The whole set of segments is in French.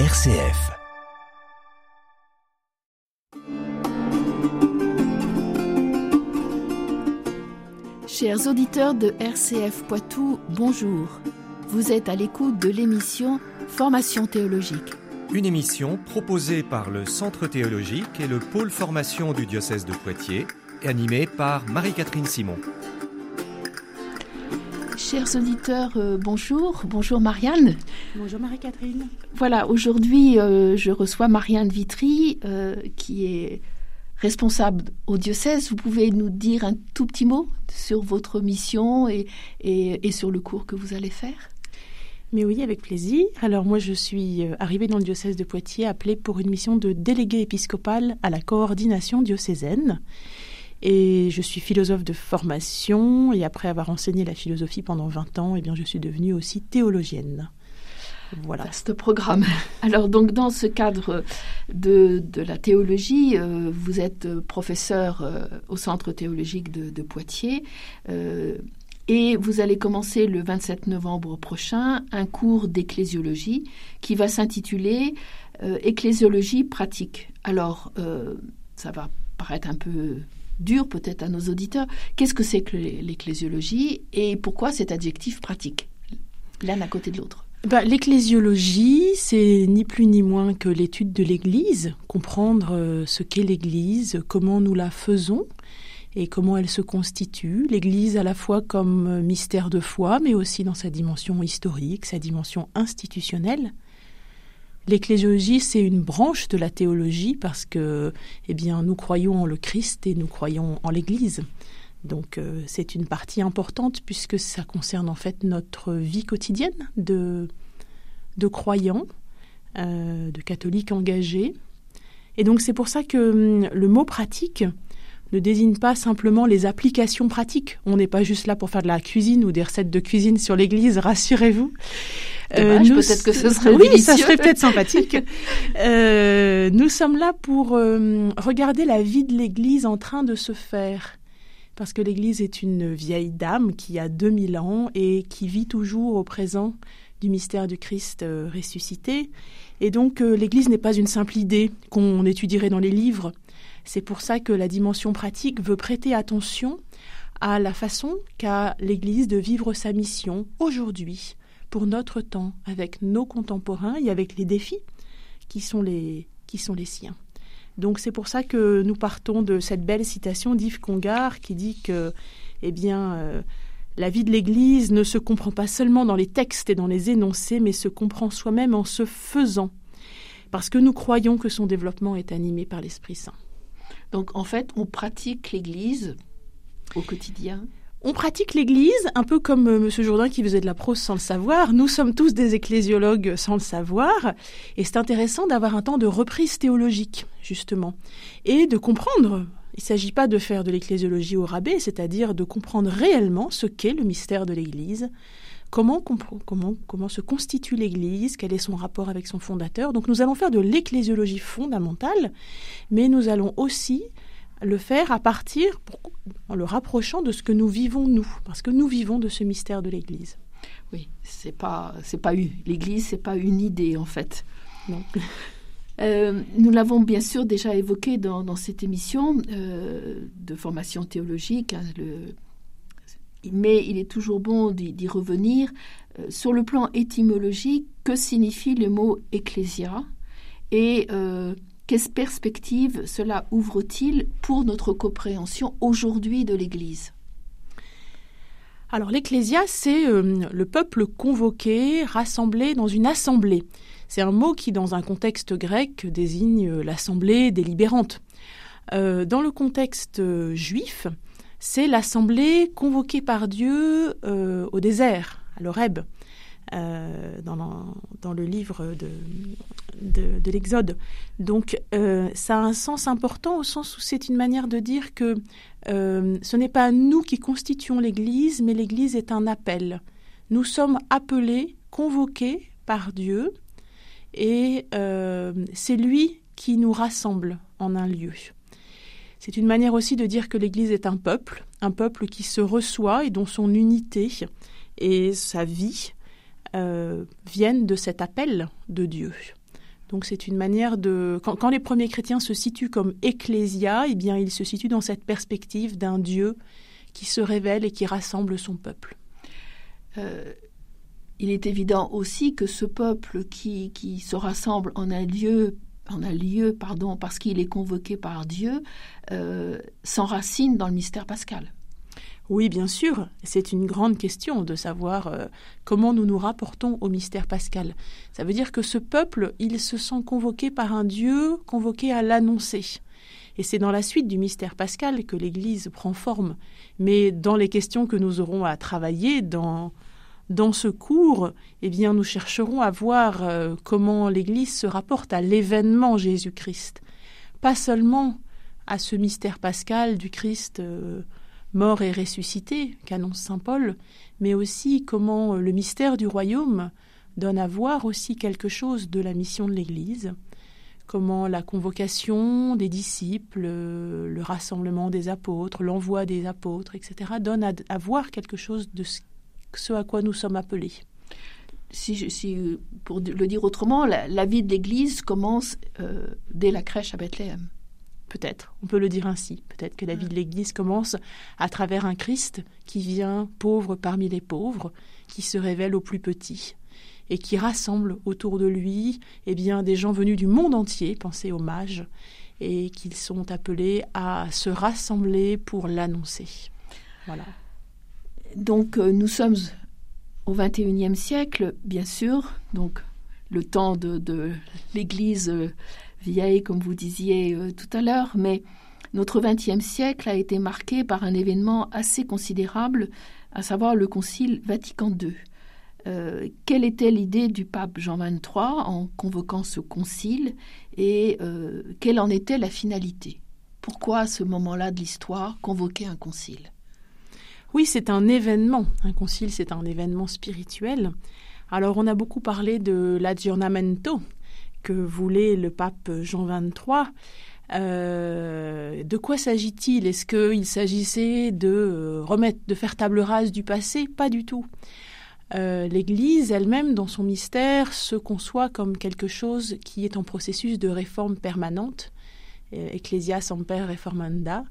RCF. Chers auditeurs de RCF Poitou, bonjour. Vous êtes à l'écoute de l'émission Formation théologique. Une émission proposée par le Centre théologique et le pôle formation du diocèse de Poitiers, et animée par Marie-Catherine Simon. Chers auditeurs, euh, bonjour. Bonjour Marianne. Bonjour Marie-Catherine. Voilà, aujourd'hui, euh, je reçois Marianne Vitry, euh, qui est responsable au diocèse. Vous pouvez nous dire un tout petit mot sur votre mission et, et, et sur le cours que vous allez faire? Mais oui, avec plaisir. Alors moi, je suis arrivée dans le diocèse de Poitiers appelée pour une mission de délégué épiscopal à la coordination diocésaine. Et je suis philosophe de formation et après avoir enseigné la philosophie pendant 20 ans, eh bien, je suis devenue aussi théologienne. Voilà. ce programme. Alors donc dans ce cadre de, de la théologie, euh, vous êtes professeur euh, au Centre théologique de, Poitiers. Euh, et vous allez commencer le 27 novembre prochain un cours d'ecclésiologie qui va s'intituler Ecclésiologie pratique. Alors, ça va paraître un peu dur peut-être à nos auditeurs. Qu'est-ce que c'est que l'ecclésiologie et pourquoi cet adjectif pratique, l'un à côté de l'autre? Bah, L'ecclésiologie, c'est ni plus ni moins que l'étude de l'Église, comprendre euh, ce qu'est l'Église, comment nous la faisons et comment elle se constitue. L'Église à la fois comme mystère de foi, mais aussi dans sa dimension historique, sa dimension institutionnelle. L'ecclésiologie, c'est une branche de la théologie parce que, eh bien, nous croyons en le Christ et nous croyons en l'Église. Donc, euh, c'est une partie importante puisque ça concerne en fait notre vie quotidienne de, de croyants, euh, de catholiques engagés. Et donc, c'est pour ça que hum, le mot pratique ne désigne pas simplement les applications pratiques. On n'est pas juste là pour faire de la cuisine ou des recettes de cuisine sur l'église, rassurez-vous. Euh, peut-être que ce serait oui, ça serait peut-être sympathique. euh, nous sommes là pour euh, regarder la vie de l'Église en train de se faire. Parce que l'Église est une vieille dame qui a 2000 ans et qui vit toujours au présent du mystère du Christ ressuscité. Et donc l'Église n'est pas une simple idée qu'on étudierait dans les livres. C'est pour ça que la dimension pratique veut prêter attention à la façon qu'a l'Église de vivre sa mission aujourd'hui, pour notre temps, avec nos contemporains et avec les défis qui sont les, qui sont les siens. Donc c'est pour ça que nous partons de cette belle citation d'Yves Congar qui dit que, eh bien, euh, la vie de l'Église ne se comprend pas seulement dans les textes et dans les énoncés, mais se comprend soi-même en se faisant, parce que nous croyons que son développement est animé par l'Esprit Saint. Donc en fait, on pratique l'Église au quotidien on pratique l'Église un peu comme euh, M. Jourdain qui faisait de la prose sans le savoir. Nous sommes tous des ecclésiologues sans le savoir. Et c'est intéressant d'avoir un temps de reprise théologique, justement, et de comprendre. Il ne s'agit pas de faire de l'ecclésiologie au rabais, c'est-à-dire de comprendre réellement ce qu'est le mystère de l'Église, comment, comment, comment se constitue l'Église, quel est son rapport avec son fondateur. Donc nous allons faire de l'ecclésiologie fondamentale, mais nous allons aussi le faire à partir, en le rapprochant de ce que nous vivons nous, parce que nous vivons de ce mystère de l'Église. Oui, c'est pas, c'est pas l'Église, c'est pas une idée en fait. Non. Euh, nous l'avons bien sûr déjà évoqué dans, dans cette émission euh, de formation théologique, hein, le, mais il est toujours bon d'y revenir. Euh, sur le plan étymologique, que signifie le mot ecclésia et euh, quelles perspectives cela ouvre-t-il pour notre compréhension aujourd'hui de l'Église? Alors l'Ecclésia, c'est euh, le peuple convoqué, rassemblé dans une assemblée. C'est un mot qui, dans un contexte grec, désigne l'assemblée délibérante. Euh, dans le contexte euh, juif, c'est l'assemblée convoquée par Dieu au désert, à l'Oreb. Euh, dans, le livre de, de, de l'Exode. Donc euh, ça a un sens important au sens où c'est une manière de dire que euh, ce n'est pas nous qui constituons l'Église, mais l'Église est un appel. Nous sommes appelés, convoqués par Dieu, et c'est lui qui nous rassemble en un lieu. C'est une manière aussi de dire que l'Église est un peuple, un peuple qui se reçoit et dont son unité et sa vie euh, viennent de cet appel de Dieu. Donc c'est une manière de... Quand, les premiers chrétiens se situent comme ecclésia, eh bien ils se situent dans cette perspective d'un Dieu qui se révèle et qui rassemble son peuple. Euh, il est évident aussi que ce peuple qui, qui se rassemble en un lieu en un lieu, pardon, parce qu'il est convoqué par Dieu, euh, s'enracine dans le mystère pascal. Oui, bien sûr, c'est une grande question de savoir euh, comment nous nous rapportons au mystère pascal. Ça veut dire que ce peuple, il se sent convoqué par un Dieu, convoqué à l'annoncer. Et c'est dans la suite du mystère pascal que l'Église prend forme. Mais dans les questions que nous aurons à travailler dans, dans ce cours, eh bien, nous chercherons à voir euh, comment l'Église se rapporte à l'événement Jésus-Christ. Pas seulement à ce mystère pascal du Christ euh, mort et ressuscité qu'annonce saint Paul, mais aussi comment le mystère du royaume donne à voir aussi quelque chose de la mission de l'Église, comment la convocation des disciples, le rassemblement des apôtres, l'envoi des apôtres, etc., donne à, voir quelque chose de ce, à quoi nous sommes appelés. Si, si, pour le dire autrement, la, vie de l'Église commence euh, dès la crèche à Bethléem. Peut-être, on peut le dire ainsi. Peut-être que la vie de l'Église commence à travers un Christ qui vient pauvre parmi les pauvres, qui se révèle aux plus petits et qui rassemble autour de lui eh bien, des gens venus du monde entier, pensez aux mages, et qu'ils sont appelés à se rassembler pour l'annoncer. Voilà. Donc euh, nous sommes au XXIe siècle, bien sûr, donc le temps de, l'Église euh, vieille, comme vous disiez euh, tout à l'heure, mais notre XXe siècle a été marqué par un événement assez considérable, à savoir le Concile Vatican II. Quelle était l'idée du pape Jean XXIII en convoquant ce concile et quelle en était la finalité? Pourquoi à ce moment-là de l'histoire convoquer un concile? Oui, c'est un événement. Un concile, c'est un événement spirituel. Alors on a beaucoup parlé de l'aggiornamento, que voulait le pape Jean XXIII. Euh, de quoi s'agit-il? Est-ce qu'il s'agissait de euh, remettre, de faire table rase du passé? Pas du tout. Euh, L'Église elle-même, dans son mystère, se conçoit comme quelque chose qui est en processus de réforme permanente, Ecclesia Semper Reformanda.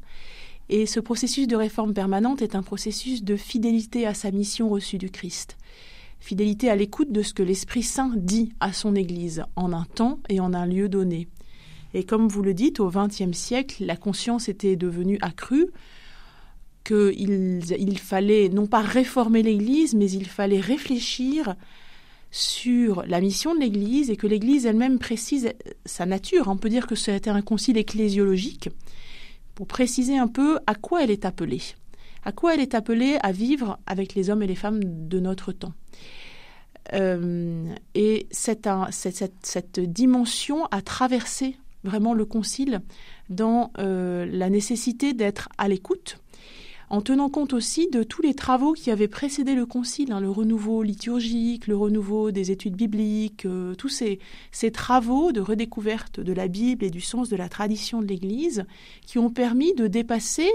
Et ce processus de réforme permanente est un processus de fidélité à sa mission reçue du Christ fidélité à l'écoute de ce que l'Esprit Saint dit à son Église en un temps et en un lieu donné. Et comme vous le dites, au XXe siècle, la conscience était devenue accrue, qu'il il fallait non pas réformer l'Église, mais il fallait réfléchir sur la mission de l'Église et que l'Église elle-même précise sa nature. On peut dire que c'était un concile ecclésiologique pour préciser un peu à quoi elle est appelée à quoi elle est appelée à vivre avec les hommes et les femmes de notre temps. Euh, et cette, cette, dimension a traversé vraiment le concile dans euh, la nécessité d'être à l'écoute, en tenant compte aussi de tous les travaux qui avaient précédé le concile, hein, le renouveau liturgique, le renouveau des études bibliques, euh, tous ces, ces, travaux de redécouverte de la Bible et du sens de la tradition de l'Église qui ont permis de dépasser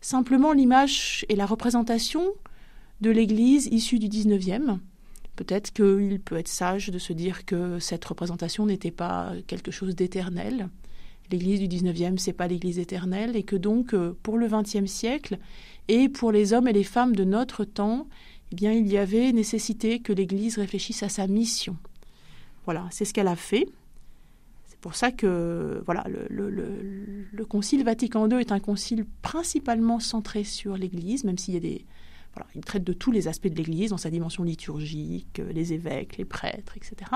simplement l'image et la représentation de l'Église issue du XIXe. Peut-être qu'il peut être sage de se dire que cette représentation n'était pas quelque chose d'éternel. L'Église du XIXe, c'est pas l'Église éternelle, et que donc, euh, pour le XXe siècle, et pour les hommes et les femmes de notre temps, eh bien, il y avait nécessité que l'Église réfléchisse à sa mission. Voilà, c'est ce qu'elle a fait. C'est pour ça que voilà, le, Concile Vatican II est un concile principalement centré sur l'Église, même s'il y a des, voilà, il traite de tous les aspects de l'Église dans sa dimension liturgique, euh, les évêques, les prêtres, etc.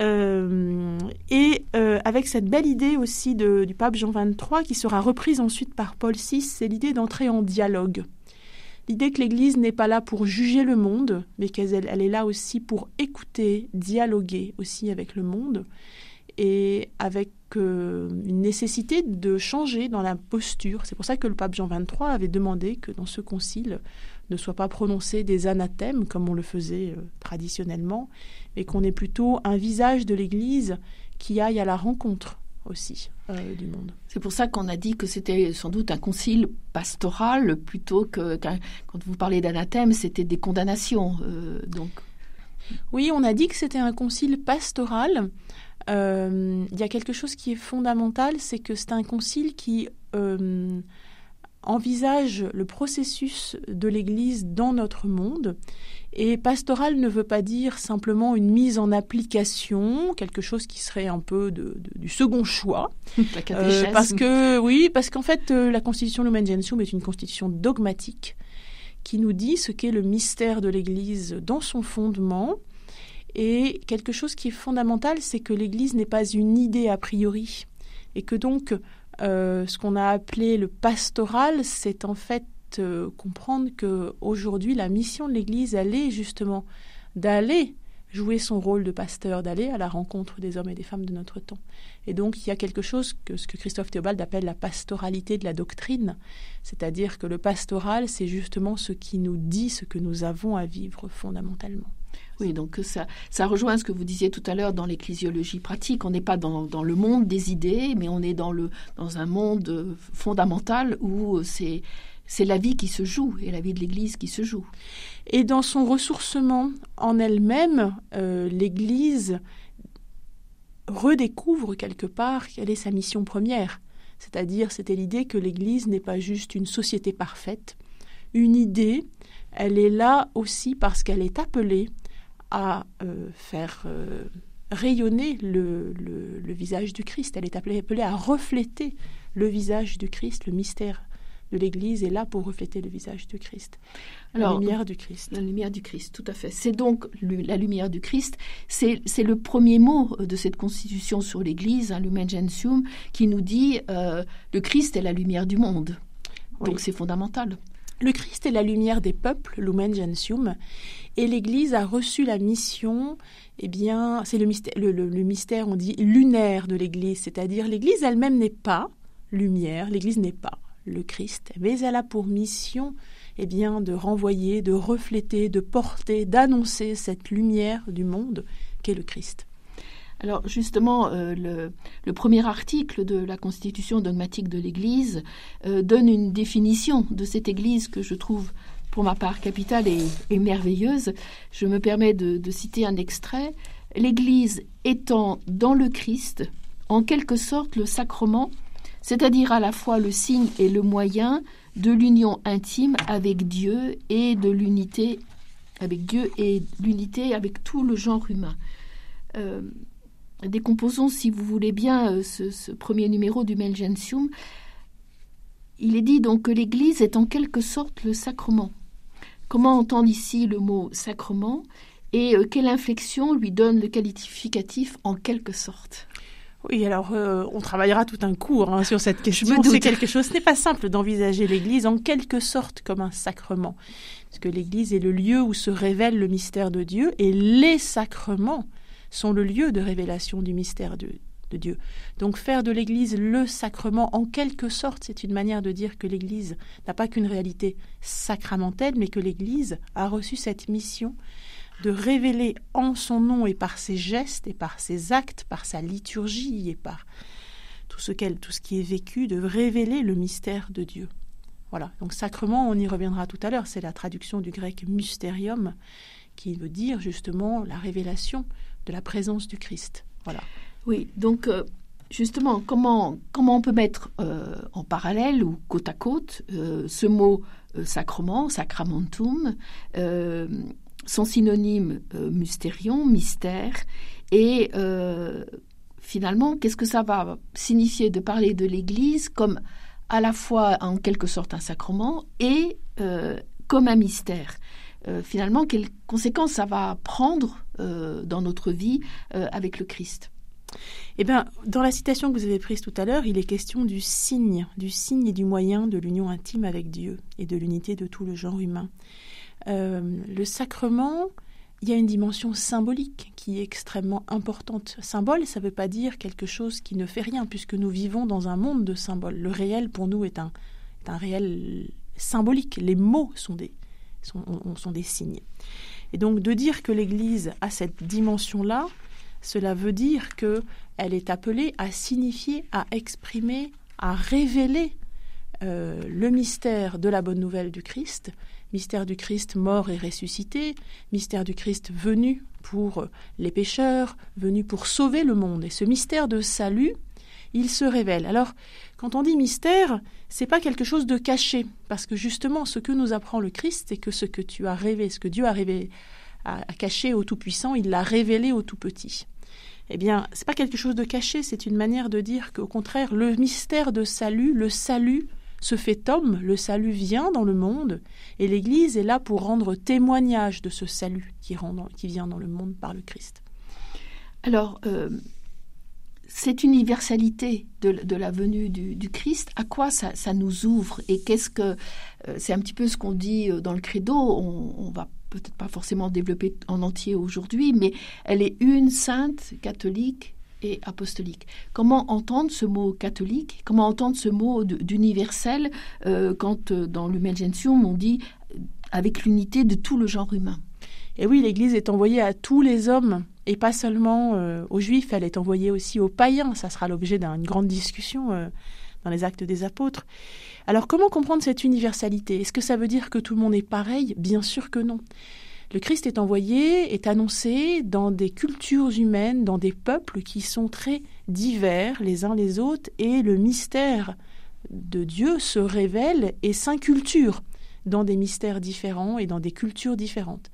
Euh, et euh, avec cette belle idée aussi du pape Jean XXIII qui sera reprise ensuite par Paul VI, c'est l'idée d'entrer en dialogue. L'idée que l'Église n'est pas là pour juger le monde, mais qu'elle elle est là aussi pour écouter, dialoguer aussi avec le monde, et avec euh, une nécessité de changer dans la posture. C'est pour ça que le pape Jean XXIII avait demandé que dans ce concile ne soient pas prononcés des anathèmes comme on le faisait euh, traditionnellement, mais qu'on ait plutôt un visage de l'Église qui aille à la rencontre aussi euh, du monde. C'est pour ça qu'on a dit que c'était sans doute un concile pastoral plutôt que quand vous parlez d'anathème, c'était des condamnations. donc. Oui, on a dit que c'était un concile pastoral il y a quelque chose qui est fondamental, c'est que c'est un concile qui envisage le processus de l'Église dans notre monde. Et pastoral ne veut pas dire simplement une mise en application, quelque chose qui serait un peu de, du second choix. Euh, parce que oui, parce qu'en fait, euh, la constitution Lumen Gentium est une constitution dogmatique qui nous dit ce qu'est le mystère de l'Église dans son fondement. Et quelque chose qui est fondamental, c'est que l'Église n'est pas une idée a priori, et que donc euh, ce qu'on a appelé le pastoral, c'est en fait euh, comprendre que aujourd'hui la mission de l'Église, elle est justement d'aller jouer son rôle de pasteur, d'aller à la rencontre des hommes et des femmes de notre temps. Et donc il y a quelque chose que ce que Christophe Théobald appelle la pastoralité de la doctrine, c'est-à-dire que le pastoral, c'est justement ce qui nous dit ce que nous avons à vivre fondamentalement. Oui, donc ça, rejoint ce que vous disiez tout à l'heure dans l'ecclésiologie pratique. On n'est pas dans, le monde des idées, mais on est dans, le, dans un monde fondamental où c'est, c'est la vie qui se joue et la vie de l'Église qui se joue. Et dans son ressourcement en elle-même, euh, l'Église redécouvre quelque part quelle est sa mission première. C'est-à-dire, c'était l'idée que l'Église n'est pas juste une société parfaite, une idée, elle est là aussi parce qu'elle est appelée à euh, faire euh, rayonner le, le, visage du Christ. Elle est appelée, appelée, à refléter le visage du Christ. Le mystère de l'Église est là pour refléter le visage du Christ. la lumière du Christ. La lumière du Christ, tout à fait. C'est donc la lumière du Christ. C'est le premier mot de cette constitution sur l'Église, hein, Lumen Gentium, qui nous dit euh, le Christ est la lumière du monde. Donc c'est fondamental. Le Christ est la lumière des peuples, Lumen Gentium, et l'Église a reçu la mission, eh bien, c'est le mystère, on dit, lunaire de l'Église, c'est-à-dire l'Église elle-même n'est pas lumière, l'Église n'est pas le Christ, mais elle a pour mission, eh bien, de renvoyer, de refléter, de porter, d'annoncer cette lumière du monde qu'est le Christ. Alors justement, euh, le, premier article de la Constitution dogmatique de l'Église euh, donne une définition de cette Église que je trouve pour ma part capitale et, merveilleuse. Je me permets de, citer un extrait. L'Église étant dans le Christ, en quelque sorte le sacrement, c'est-à-dire à la fois le signe et le moyen de l'union intime avec Dieu et de l'unité avec Dieu et l'unité avec tout le genre humain. Euh, décomposons, si vous voulez bien, euh, ce, premier numéro du Melgensium. Il est dit donc que l'Église est en quelque sorte le sacrement. Comment entendre ici le mot sacrement et euh, quelle inflexion lui donne le qualificatif en quelque sorte oui, alors euh, on travaillera tout un cours hein, sur cette question. C'est quelque chose. Ce n'est pas simple d'envisager l'Église en quelque sorte comme un sacrement, parce que l'Église est le lieu où se révèle le mystère de Dieu, et les sacrements sont le lieu de révélation du mystère de, Dieu. Donc faire de l'Église le sacrement, en quelque sorte, c'est une manière de dire que l'Église n'a pas qu'une réalité sacramentelle, mais que l'Église a reçu cette mission de révéler en son nom et par ses gestes et par ses actes, par sa liturgie et par tout ce, qu'elle, tout ce qui est vécu, de révéler le mystère de Dieu. Voilà, donc sacrement, on y reviendra tout à l'heure, c'est la traduction du grec mysterium, qui veut dire justement la révélation de la présence du Christ. Voilà. Oui, donc euh, justement, comment, comment on peut mettre euh, en parallèle ou côte à côte euh, ce mot sacrement, sacramentum, son synonyme mystérion, mystère, et finalement, qu'est-ce que ça va signifier de parler de l'Église comme à la fois en quelque sorte un sacrement et comme un mystère? Finalement, quelles conséquences ça va prendre dans notre vie avec le Christ eh bien, dans la citation que vous avez prise tout à l'heure, il est question du signe, du signe et du moyen de l'union intime avec Dieu et de l'unité de tout le genre humain. Euh, le sacrement, il y a une dimension symbolique qui est extrêmement importante. Symbole, ça ne veut pas dire quelque chose qui ne fait rien, puisque nous vivons dans un monde de symboles. Le réel, pour nous, est un, est un réel symbolique. Les mots sont des, sont, sont des signes. Et donc, de dire que l'Église a cette dimension-là, cela veut dire que elle est appelée à signifier, à exprimer, à révéler euh, le mystère de la bonne nouvelle du Christ, mystère du Christ mort et ressuscité, mystère du Christ venu pour les pécheurs, venu pour sauver le monde. Et ce mystère de salut, il se révèle. Alors, quand on dit mystère, c'est pas quelque chose de caché, parce que justement, ce que nous apprend le Christ, c'est que ce que tu as rêvé, ce que Dieu a rêvé, a, caché au Tout-Puissant, il l'a révélé au Tout-Petit. Eh bien, c'est pas quelque chose de caché, c'est une manière de dire qu'au contraire, le mystère de salut, le salut se fait homme, le salut vient dans le monde, et l'Église est là pour rendre témoignage de ce salut qui, vient dans le monde par le Christ. Alors, euh, cette universalité de, la venue du, Christ, à quoi ça, nous ouvre Et qu'est-ce que euh, c'est un petit peu ce qu'on dit euh, dans le credo On, on va peut-être pas forcément développer en entier aujourd'hui, mais elle est une sainte catholique apostolique. Comment entendre ce mot catholique? Comment entendre ce mot d'universel euh, quand dans l'Humain Gentium on dit avec l'unité de tout le genre humain? Et oui, l'Église est envoyée à tous les hommes et pas seulement aux Juifs, elle est envoyée aussi aux païens. Ça sera l'objet d'une grande discussion dans les actes des apôtres. Alors comment comprendre cette universalité? Est-ce que ça veut dire que tout le monde est pareil? Bien sûr que non. Le Christ est envoyé, est annoncé dans des cultures humaines, dans des peuples qui sont très divers les uns les autres, et le mystère de Dieu se révèle et s'inculture dans des mystères différents et dans des cultures différentes.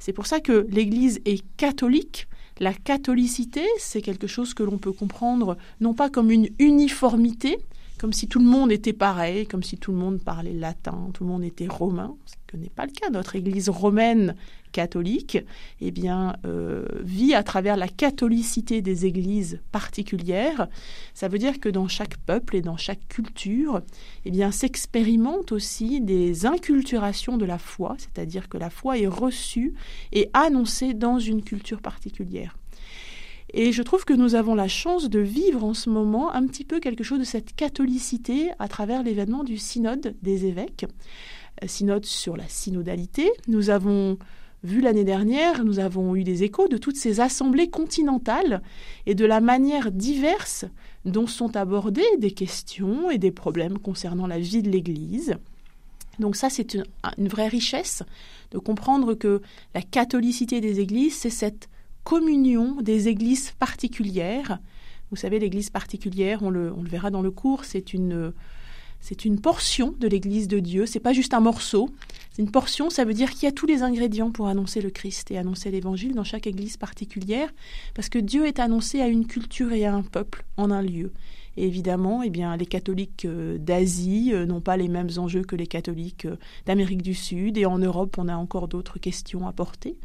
C'est pour ça que l'Église est catholique. La catholicité, c'est quelque chose que l'on peut comprendre non pas comme une uniformité, comme si tout le monde était pareil, comme si tout le monde parlait latin, tout le monde était romain, que n'est pas le cas. Notre Église romaine catholique eh bien, euh, vit à travers la catholicité des églises particulières. Ça veut dire que dans chaque peuple et dans chaque culture, eh bien, s'expérimentent aussi des inculturations de la foi, c'est-à-dire que la foi est reçue et annoncée dans une culture particulière. Et je trouve que nous avons la chance de vivre en ce moment un petit peu quelque chose de cette catholicité à travers l'événement du synode des évêques, synode sur la synodalité. Nous avons vu l'année dernière, nous avons eu des échos de toutes ces assemblées continentales et de la manière diverse dont sont abordées des questions et des problèmes concernant la vie de l'Église. Donc ça, c'est une, vraie richesse de comprendre que la catholicité des églises, c'est cette communion des églises particulières. Vous savez, l'église particulière, on le, verra dans le cours, c'est une, c'est une portion de l'église de Dieu. C'est pas juste un morceau. C'est une portion, ça veut dire qu'il y a tous les ingrédients pour annoncer le Christ et annoncer l'évangile dans chaque église particulière, parce que Dieu est annoncé à une culture et à un peuple en un lieu. Évidemment, eh bien, les catholiques euh, d'Asie euh, n'ont pas les mêmes enjeux que les catholiques euh, d'Amérique du Sud, et en Europe, on a encore d'autres questions à porter.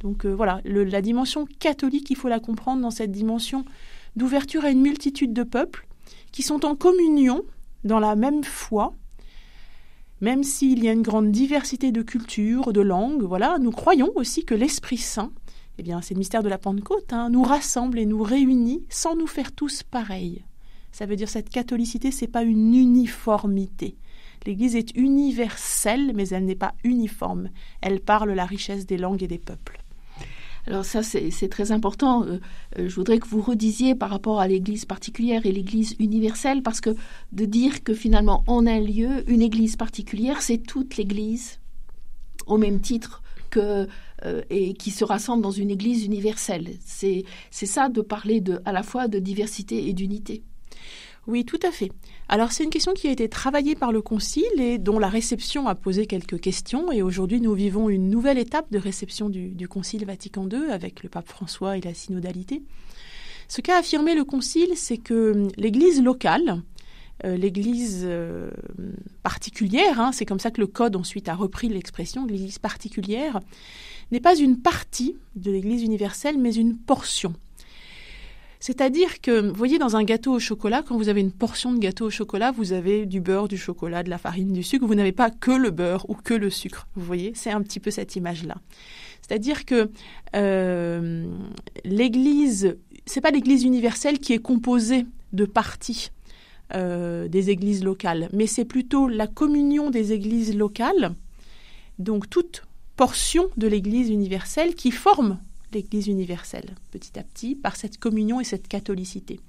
Donc voilà, la dimension catholique, il faut la comprendre dans cette dimension d'ouverture à une multitude de peuples qui sont en communion dans la même foi, même s'il y a une grande diversité de cultures, de langues, voilà, nous croyons aussi que l'Esprit Saint, eh bien c'est le mystère de la Pentecôte, hein, nous rassemble et nous réunit sans nous faire tous pareils. Ça veut dire cette catholicité, c'est pas une uniformité. L'Église est universelle, mais elle n'est pas uniforme. Elle parle la richesse des langues et des peuples. Alors ça, c'est très important. Euh, euh, je voudrais que vous redisiez par rapport à l'Église particulière et l'Église universelle, parce que de dire que finalement, en un lieu, une Église particulière, c'est toute l'Église, au même titre que euh, et qui se rassemble dans une Église universelle. C'est ça de parler de, à la fois de diversité et d'unité. Oui, tout à fait. Alors c'est une question qui a été travaillée par le Concile et dont la réception a posé quelques questions. Et aujourd'hui, nous vivons une nouvelle étape de réception du, Concile Vatican II avec le pape François et la synodalité. Ce qu'a affirmé le Concile, c'est que l'Église locale, euh, l'Église euh, particulière, hein, c'est comme ça que le Code ensuite a repris l'expression, l'Église particulière, n'est pas une partie de l'Église universelle, mais une portion. C'est-à-dire que, vous voyez, dans un gâteau au chocolat, quand vous avez une portion de gâteau au chocolat, vous avez du beurre, du chocolat, de la farine, du sucre. Vous n'avez pas que le beurre ou que le sucre. Vous voyez, c'est un petit peu cette image-là. C'est-à-dire que euh, l'Église, c'est pas l'Église universelle qui est composée de parties euh, des églises locales, mais c'est plutôt la communion des églises locales, donc toute portion de l'Église universelle qui forme l'Église universelle, petit à petit, par cette communion et cette catholicité.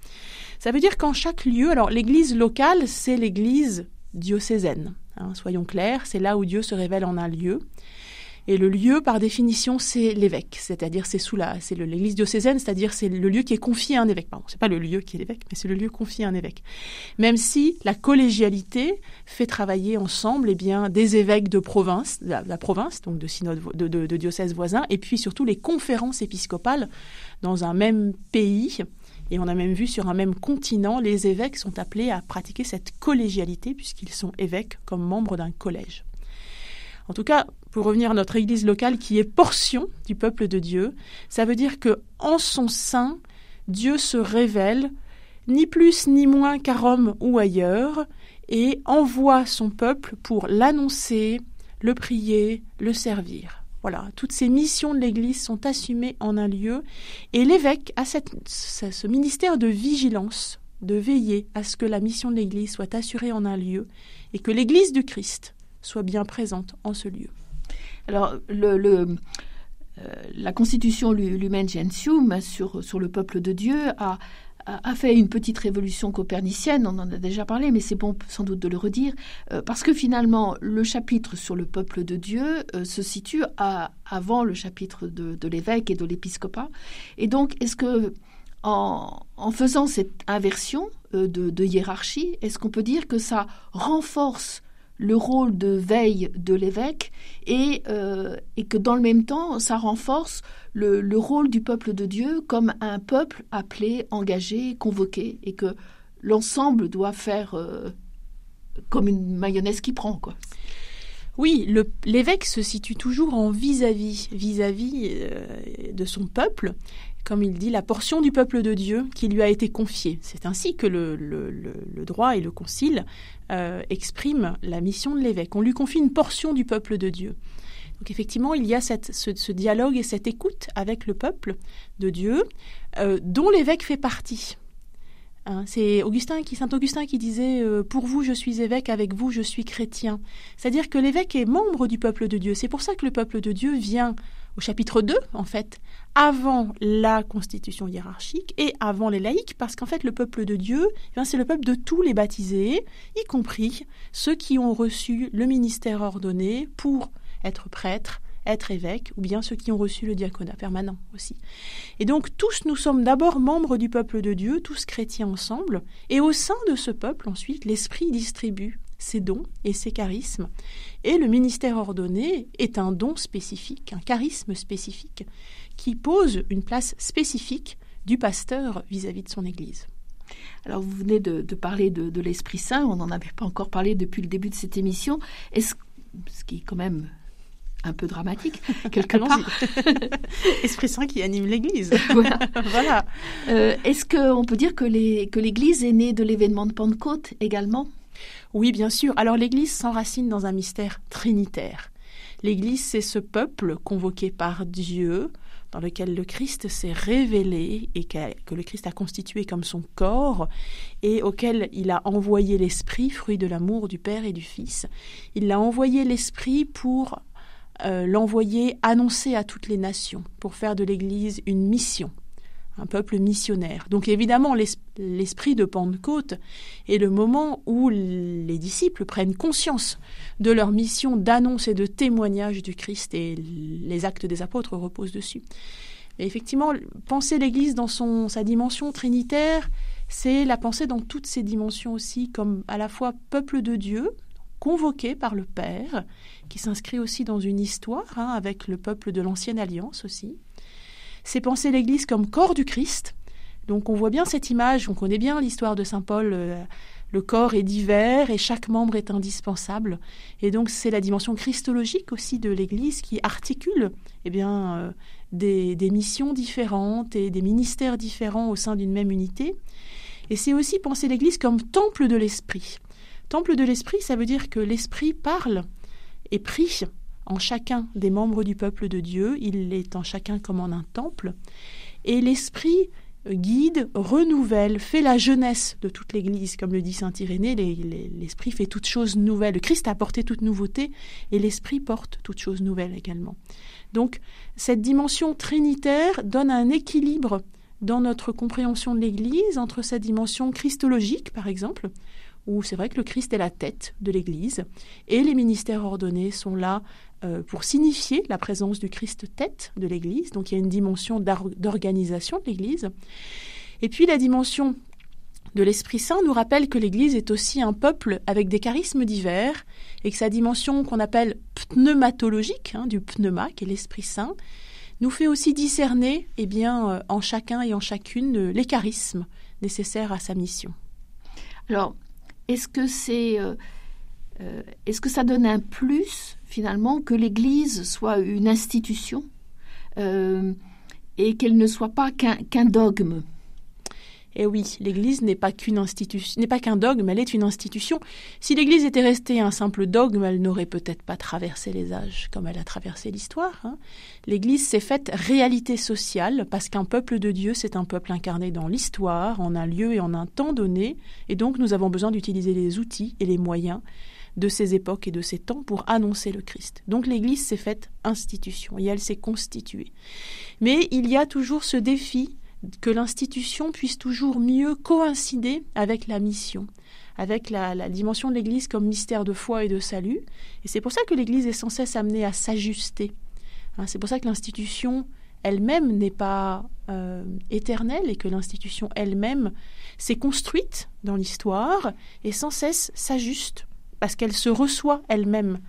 Ça veut dire qu'en chaque lieu, alors l'Église locale, c'est l'Église diocésaine. Hein, soyons clairs, c'est là où Dieu se révèle en un lieu. Et le lieu, par définition, c'est l'évêque, c'est-à-dire c'est sous la, c'est l'église diocésaine, c'est-à-dire c'est le lieu qui est confié à un évêque. Pardon, c'est pas le lieu qui est l'évêque, mais c'est le lieu confié à un évêque. Même si la collégialité fait travailler ensemble, eh bien, des évêques de province, la, province, donc de de, de, de diocèses voisins, et puis surtout les conférences épiscopales dans un même pays. Et on a même vu sur un même continent, les évêques sont appelés à pratiquer cette collégialité puisqu'ils sont évêques comme membres d'un collège. En tout cas, pour revenir à notre Église locale qui est portion du peuple de Dieu, ça veut dire que en son sein, Dieu se révèle ni plus ni moins qu'à Rome ou ailleurs et envoie son peuple pour l'annoncer, le prier, le servir. Voilà, toutes ces missions de l'Église sont assumées en un lieu et l'évêque a ce ministère de vigilance, de veiller à ce que la mission de l'Église soit assurée en un lieu et que l'Église du Christ soit bien présente en ce lieu. Alors, le, euh, la constitution Lumen Gentium sur, sur le peuple de Dieu a, a, fait une petite révolution copernicienne, on en a déjà parlé, mais c'est bon sans doute de le redire, euh, parce que finalement, le chapitre sur le peuple de Dieu euh, se situe à, avant le chapitre de, de l'évêque et de l'épiscopat. Et donc, est-ce que en, en, faisant cette inversion de, de hiérarchie, est-ce qu'on peut dire que ça renforce le rôle de veille de l'évêque et, euh, et, que dans le même temps, ça renforce le, le, rôle du peuple de Dieu comme un peuple appelé, engagé, convoqué, et que l'ensemble doit faire euh, comme une mayonnaise qui prend, quoi. Oui, l'évêque se situe toujours en vis-à-vis, vis-à-vis euh, de son peuple, comme il dit, la portion du peuple de Dieu qui lui a été confiée. C'est ainsi que le, droit et le concile euh, expriment la mission de l'évêque. On lui confie une portion du peuple de Dieu. Donc effectivement, il y a ce, dialogue et cette écoute avec le peuple de Dieu, euh, dont l'évêque fait partie. Hein, c'est Saint Augustin qui disait euh, Pour vous, je suis évêque, avec vous, je suis chrétien. C'est-à-dire que l'évêque est membre du peuple de Dieu. C'est pour ça que le peuple de Dieu vient au chapitre 2, en fait, avant la constitution hiérarchique et avant les laïcs, parce qu'en fait, le peuple de Dieu, eh c'est le peuple de tous les baptisés, y compris ceux qui ont reçu le ministère ordonné pour être prêtres, être évêques, ou bien ceux qui ont reçu le diaconat permanent aussi. Et donc tous nous sommes d'abord membres du peuple de Dieu, tous chrétiens ensemble, et au sein de ce peuple, ensuite, l'Esprit distribue ses dons et ses charismes. Et le ministère ordonné est un don spécifique, un charisme spécifique, qui pose une place spécifique du pasteur vis-à-vis de son Église. Alors vous venez de, parler de, l'Esprit Saint, on n'en avait pas encore parlé depuis le début de cette émission, est-ce, ce qui est quand même un peu dramatique, quelque part. Esprit Saint qui anime l'Église. voilà. Euh, est-ce qu'on peut dire que, que l'Église est née de l'événement de Pentecôte également? Oui, bien sûr. Alors l'Église s'enracine dans un mystère trinitaire. L'Église, c'est ce peuple convoqué par Dieu, dans lequel le Christ s'est révélé et que le Christ a constitué comme son corps et auquel il a envoyé l'Esprit, fruit de l'amour du Père et du Fils. Il a envoyé l'Esprit pour euh, l'envoyer annoncer à toutes les nations, pour faire de l'Église une mission un peuple missionnaire. Donc évidemment, l'esprit de Pentecôte est le moment où les disciples prennent conscience de leur mission d'annonce et de témoignage du Christ et les actes des apôtres reposent dessus. Mais effectivement, penser l'Église dans sa dimension trinitaire, c'est la penser dans toutes ses dimensions aussi, comme à la fois peuple de Dieu, convoqué par le Père, qui s'inscrit aussi dans une histoire, hein, avec le peuple de l'Ancienne Alliance aussi, c'est penser l'Église comme corps du Christ. Donc on voit bien cette image, on connaît bien l'histoire de Saint Paul, euh, le corps est divers et chaque membre est indispensable. Et donc c'est la dimension christologique aussi de l'Église qui articule eh bien, euh, des, des, missions différentes et des ministères différents au sein d'une même unité. Et c'est aussi penser l'Église comme temple de l'Esprit. Temple de l'Esprit, ça veut dire que l'Esprit parle et prie en chacun des membres du peuple de Dieu, il est en chacun comme en un temple, et l'Esprit guide, renouvelle, fait la jeunesse de toute l'Église, comme le dit Saint Irénée, l'Esprit fait toute chose nouvelle. Le Christ a apporté toute nouveauté, et l'Esprit porte toute chose nouvelle également. Donc cette dimension trinitaire donne un équilibre dans notre compréhension de l'Église entre sa dimension christologique, par exemple, où c'est vrai que le Christ est la tête de l'Église, et les ministères ordonnés sont là pour signifier la présence du Christ tête de l'Église, donc il y a une dimension d'organisation de l'Église. Et puis la dimension de l'Esprit Saint nous rappelle que l'Église est aussi un peuple avec des charismes divers et que sa dimension qu'on appelle pneumatologique, hein, du pneuma, qui est l'Esprit Saint, nous fait aussi discerner eh bien, euh, en chacun et en chacune euh, les charismes nécessaires à sa mission. Alors, est-ce que c'est euh, est-ce que ça donne un plus finalement que l'Église soit une institution et qu'elle ne soit pas qu'un dogme eh oui, l'Église n'est pas qu'une institution, n'est pas qu'un dogme, elle est une institution. Si l'Église était restée un simple dogme, elle n'aurait peut-être pas traversé les âges comme elle a traversé l'histoire. Hein. L'Église s'est faite réalité sociale parce qu'un peuple de Dieu, c'est un peuple incarné dans l'histoire, en un lieu et en un temps donné, et donc nous avons besoin d'utiliser les outils et les moyens de ces époques et de ces temps pour annoncer le Christ. Donc l'Église s'est faite institution et elle s'est constituée. Mais il y a toujours ce défi que l'institution puisse toujours mieux coïncider avec la mission, avec la, dimension de l'Église comme mystère de foi et de salut. Et c'est pour ça que l'Église est sans cesse amenée à s'ajuster. Hein, c'est pour ça que l'institution elle-même n'est pas euh, éternelle et que l'institution elle-même s'est construite dans l'histoire et sans cesse s'ajuste parce qu'elle se reçoit elle-même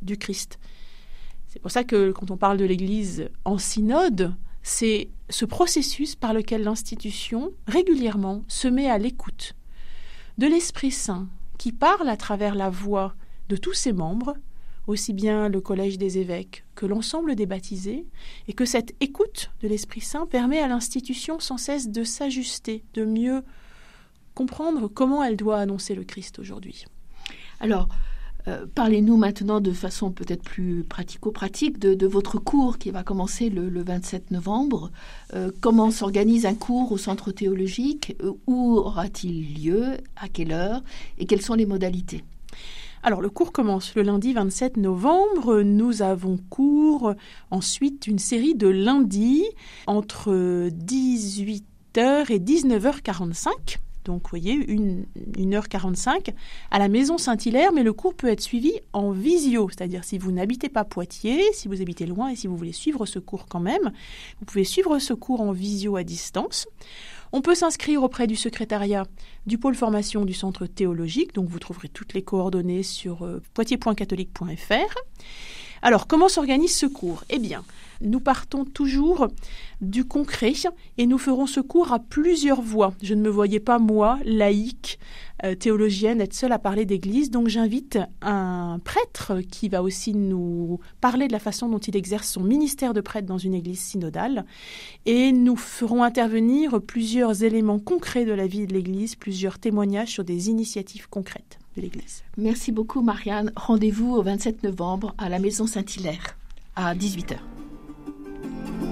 du Christ. C'est pour ça que quand on parle de l'Église en synode, c'est ce processus par lequel l'institution régulièrement se met à l'écoute de l'Esprit Saint qui parle à travers la voix de tous ses membres, aussi bien le collège des évêques que l'ensemble des baptisés, et que cette écoute de l'Esprit Saint permet à l'institution sans cesse de s'ajuster, de mieux comprendre comment elle doit annoncer le Christ aujourd'hui. Alors, euh, parlez-nous maintenant de façon peut-être plus pratico-pratique de, votre cours qui va commencer le, 27 novembre. Euh, comment s'organise un cours au centre théologique? Euh, Où aura-t-il lieu? À quelle heure? Et quelles sont les modalités? Alors le cours commence le lundi 27 novembre. Nous avons cours ensuite une série de lundis entre 18h et 19h45 donc vous voyez, 1h45 à la maison Saint-Hilaire, mais le cours peut être suivi en visio, c'est-à-dire si vous n'habitez pas Poitiers, si vous habitez loin et si vous voulez suivre ce cours quand même, vous pouvez suivre ce cours en visio à distance. On peut s'inscrire auprès du secrétariat du pôle formation du centre théologique, donc vous trouverez toutes les coordonnées sur euh, poitiers.catholique.fr. Alors, comment s'organise ce cours? Eh bien, nous partons toujours du concret et nous ferons ce cours à plusieurs voix. Je ne me voyais pas, moi, laïque, euh, théologienne, être seule à parler d'Église, donc j'invite un prêtre qui va aussi nous parler de la façon dont il exerce son ministère de prêtre dans une Église synodale et nous ferons intervenir plusieurs éléments concrets de la vie de l'Église, plusieurs témoignages sur des initiatives concrètes de l'Église. Merci beaucoup Marianne. Rendez-vous au 27 novembre à la Maison Saint-Hilaire à 18h. Thank you.